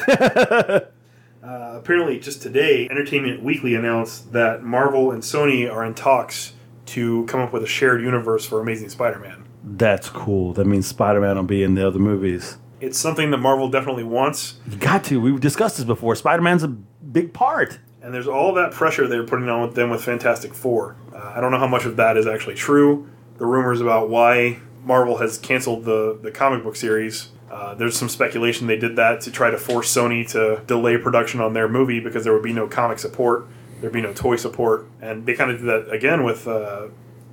Uh, apparently, just today, Entertainment Weekly announced that Marvel and Sony are in talks to come up with a shared universe for Amazing Spider-Man. That's cool. That means Spider Man will be in the other movies. It's something that Marvel definitely wants, You got to. We've discussed this before. Spider Man's a big part. and there's all that pressure they're putting on with them with Fantastic Four. Uh, I don't know how much of that is actually true. The rumors about why Marvel has canceled the the comic book series. Uh, there's some speculation they did that to try to force Sony to delay production on their movie because there would be no comic support, there'd be no toy support, and they kind of did that again with uh,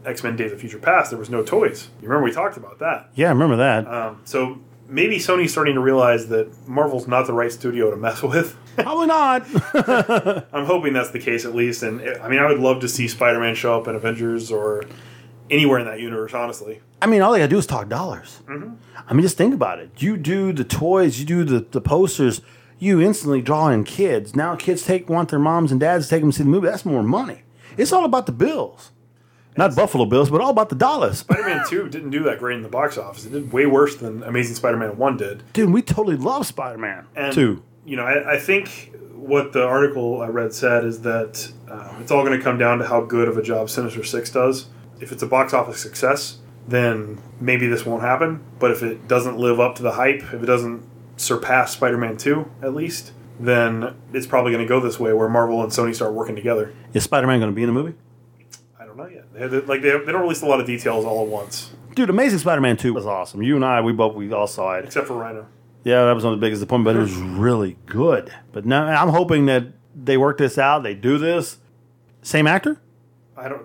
X Men: Days of Future Past. There was no toys. You remember we talked about that. Yeah, I remember that. Um, so maybe Sony's starting to realize that Marvel's not the right studio to mess (laughs) with. Probably not. (laughs) I'm hoping that's the case at least. And I mean, I would love to see Spider-Man show up in Avengers or anywhere in that universe. Honestly, I mean, all they gotta do is talk dollars. I mean, just think about it. You do the toys, you do the, the posters, you instantly draw in kids. Now kids take want their moms and dads to take them to see the movie. That's more money. It's all about the bills. Not Buffalo Bills, but all about the dollars. Spider-Man Two didn't do that great in the box office. It did way worse than Amazing Spider-Man One did. Dude, we totally love Spider Man. And Too. you know, I, I think what the article I read said is that uh, it's all going to come down to how good of a job Sinister Six does. If it's a box office success, then maybe this won't happen. But if it doesn't live up to the hype, if it doesn't surpass Spider-Man Two at least, then it's probably going to go this way, where Marvel and Sony start working together. Is Spider Man gonna be in the movie? They, they- like they, they don't release a lot of details all at once, Dude, Amazing Spider Man 2 was awesome. You and I, we both we all saw it. except for Rhino. Yeah, that was one of the biggest disappointments, but it was really good. But now I'm hoping that they work this out, they do this. Same actor? I don't.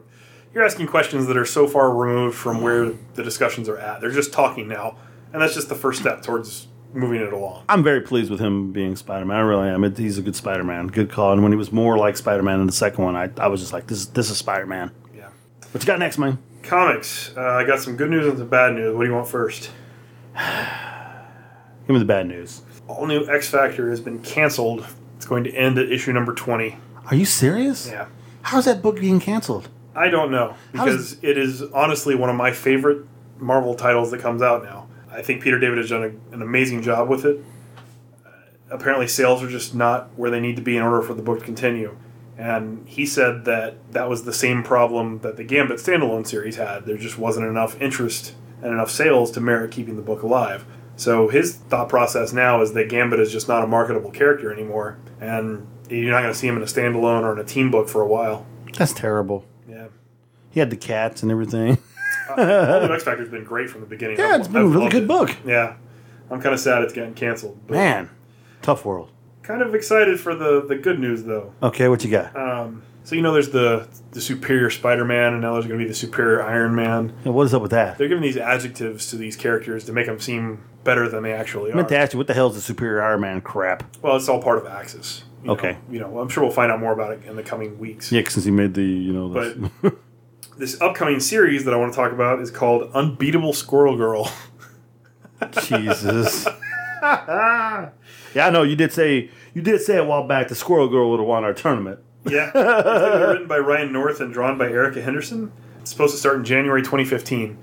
You're asking questions that are so far removed from where the discussions are at. They're just talking now, and that's just the first step towards moving it along. I'm very pleased with him being Spider Man. I really am. It, he's a good Spider Man. Good call. And when he was more like Spider Man in the second one, I, I was just like, this is this is Spider Man. Yeah. What you got next, man? Comics. Uh, I got some good news and some bad news. What do you want first? (sighs) Give me the bad news. All new X Factor has been canceled. It's going to end at issue number 20. Are you serious? Yeah. How's that book being canceled? I don't know How does- because it is honestly one of my favorite Marvel titles that comes out now. I think Peter David has done a, an amazing job with it. Uh, apparently, sales are just not where they need to be in order for the book to continue. And he said that that was the same problem that the Gambit standalone series had. There just wasn't enough interest and enough sales to merit keeping the book alive. So his thought process now is that Gambit is just not a marketable character anymore, and you're not going to see him in a standalone or in a team book for a while. That's terrible. Yeah. He had the cats and everything. (laughs) Uh, the X Factor's been great from the beginning. Yeah, I've- it's been a I've really good it. book. Yeah, I'm kind of sad it's getting canceled. But Man, tough world. Kind of excited for the the good news though. Okay, what you got? Um, so you know, there's the the superior Spider-Man, and now there's going to be the superior Iron Man. Yeah, what is up with that? They're giving these adjectives to these characters to make them seem better than they actually I meant to are. ask you, what the hell is the Superior Iron Man crap? Well, it's all part of Axis. you know. Okay. You know, I'm sure we'll find out more about it in the coming weeks. Yeah, since he made the, you know, But (laughs) this upcoming series that I want to talk about is called Unbeatable Squirrel Girl. Jesus. (laughs) yeah, I know you did say you did say a while back the Squirrel Girl would have won our tournament. Yeah. It's going to be written by Ryan North and drawn by Erica Henderson. It's supposed to start in January 2015.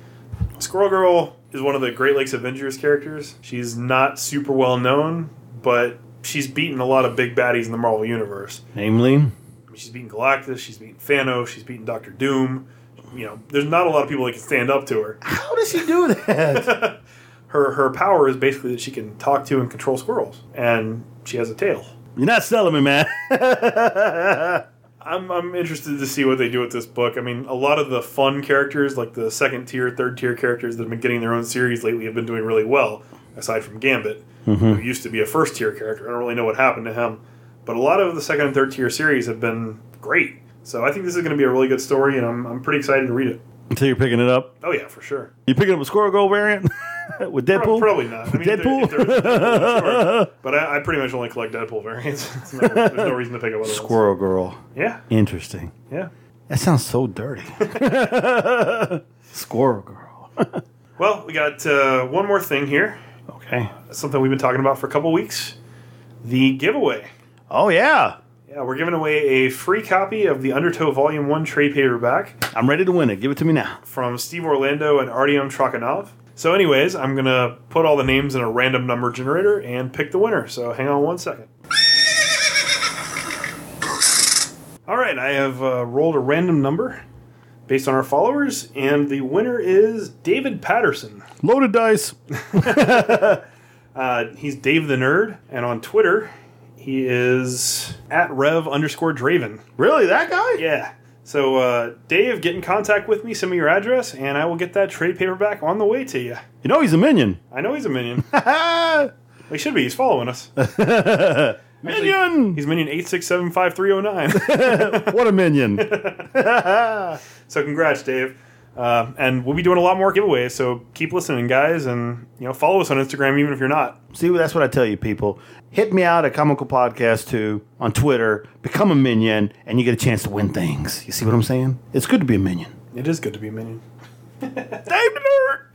Squirrel Girl is one of the Great Lakes Avengers characters. She's not super well known, but she's beaten a lot of big baddies in the Marvel Universe. Namely, I mean, she's beaten Galactus, she's beaten Thanos, she's beaten Doctor Doom. You know, there's not a lot of people that can stand up to her. how does she do that? (laughs) Her her power is basically that she can talk to and control squirrels, and she has a tail. You're not selling me, man. I'm, I'm interested to see what they do with this book. I mean, a lot of the fun characters, like the second tier, third tier characters that have been getting their own series lately, have been doing really well, aside from Gambit, who mm-hmm. used to be a first tier character. I don't really know what happened to him. But a lot of the second and third tier series have been great. So I think this is going to be a really good story, and I'm, I'm pretty excited to read it. Until you're picking it up, Oh, yeah, for sure. you picking up a Squirrel Girl variant (laughs) (laughs) with Deadpool. Probably not. I mean, if there- Deadpool? if there is Deadpool, sure. But I, I pretty much only collect Deadpool variants. (laughs) There's no reason to pick up other ones. Squirrel Girl. Yeah, Interesting. yeah. That sounds so dirty. (laughs) Squirrel Girl. Well, we got uh, one more thing here. okay. something we've been talking about for a couple weeks the giveaway. Oh yeah, Yeah, we're giving away a free copy of the Undertow Volume 1 trade paperback I'm ready to win it. Give it to me now. from Steve Orlando and Artyom Trakhanov. So, anyways, I'm going to put all the names in a random number generator and pick the winner. So, hang on one second. All right, I have uh, rolled a random number based on our followers, and the winner is David Patterson. Loaded dice. (laughs) Uh, he's Dave the Nerd, and on Twitter, he is at Rev underscore Draven. Really, that guy? Yeah. So, uh, Dave, get in contact with me, send me your address, and I will get that trade paperback on the way to you. You know he's a minion. I know he's a minion. (laughs) He should be. He's following us. (laughs) minion. He's minion 8675309. (laughs) what a minion. so, congrats, Dave. Uh, and we'll be doing a lot more giveaways, so keep listening, guys, and you know follow us on Instagram, even if you're not. See, that's what I tell you, people. Hit me out at Comical Podcast 2 on Twitter, become a minion, and you get a chance to win things. You see what I'm saying? It's good to be a minion. It is good to be a minion. (laughs)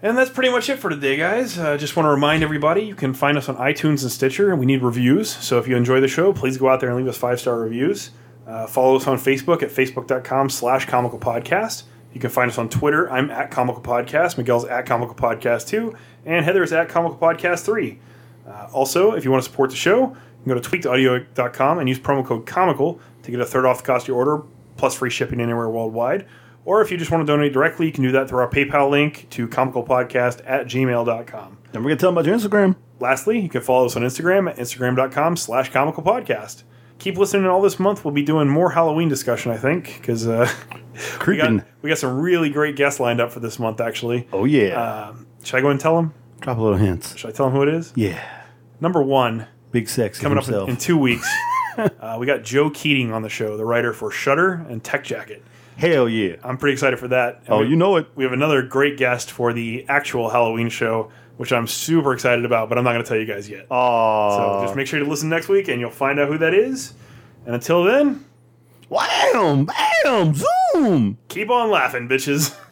And that's pretty much it for today, guys. I uh, just want to remind everybody you can find us on iTunes and Stitcher, and we need reviews. So if you enjoy the show, please go out there and leave us five star reviews. Uh, follow us on Facebook at facebook.com slash comical podcast. You can find us on Twitter. I'm at Comical Podcast. Miguel's at Comical Podcast 2. And Heather is at Comical Podcast 3. Uh, also, if you want to support the show, you can go to tweakedaudio.com and use promo code COMICAL to get a third off the cost of your order, plus free shipping anywhere worldwide. Or if you just want to donate directly, you can do that through our PayPal link to comicalpodcast at gmail.com. Don't forget to tell them about your Instagram. Lastly, you can follow us on Instagram at instagram.com slash comicalpodcast. Keep listening all this month. We'll be doing more Halloween discussion, I think, because uh, (laughs) we, got, we got some really great guests lined up for this month, actually. Oh, yeah. Um, should I go and tell them? Drop a little hints. Should I tell them who it is? Yeah. Number one, Big sexy coming up in, in two weeks, (laughs) uh, we got Joe Keatinge on the show, the writer for Shutter and Tech Jacket. Hell yeah. I'm pretty excited for that. And Oh, we- you know it. We have another great guest for the actual Halloween show, which I'm super excited about, but I'm not going to tell you guys yet. Oh. So just make sure to listen next week, and you'll find out who that is. And until then, Wham! Bam! Zoom! keep on laughing, bitches. (laughs)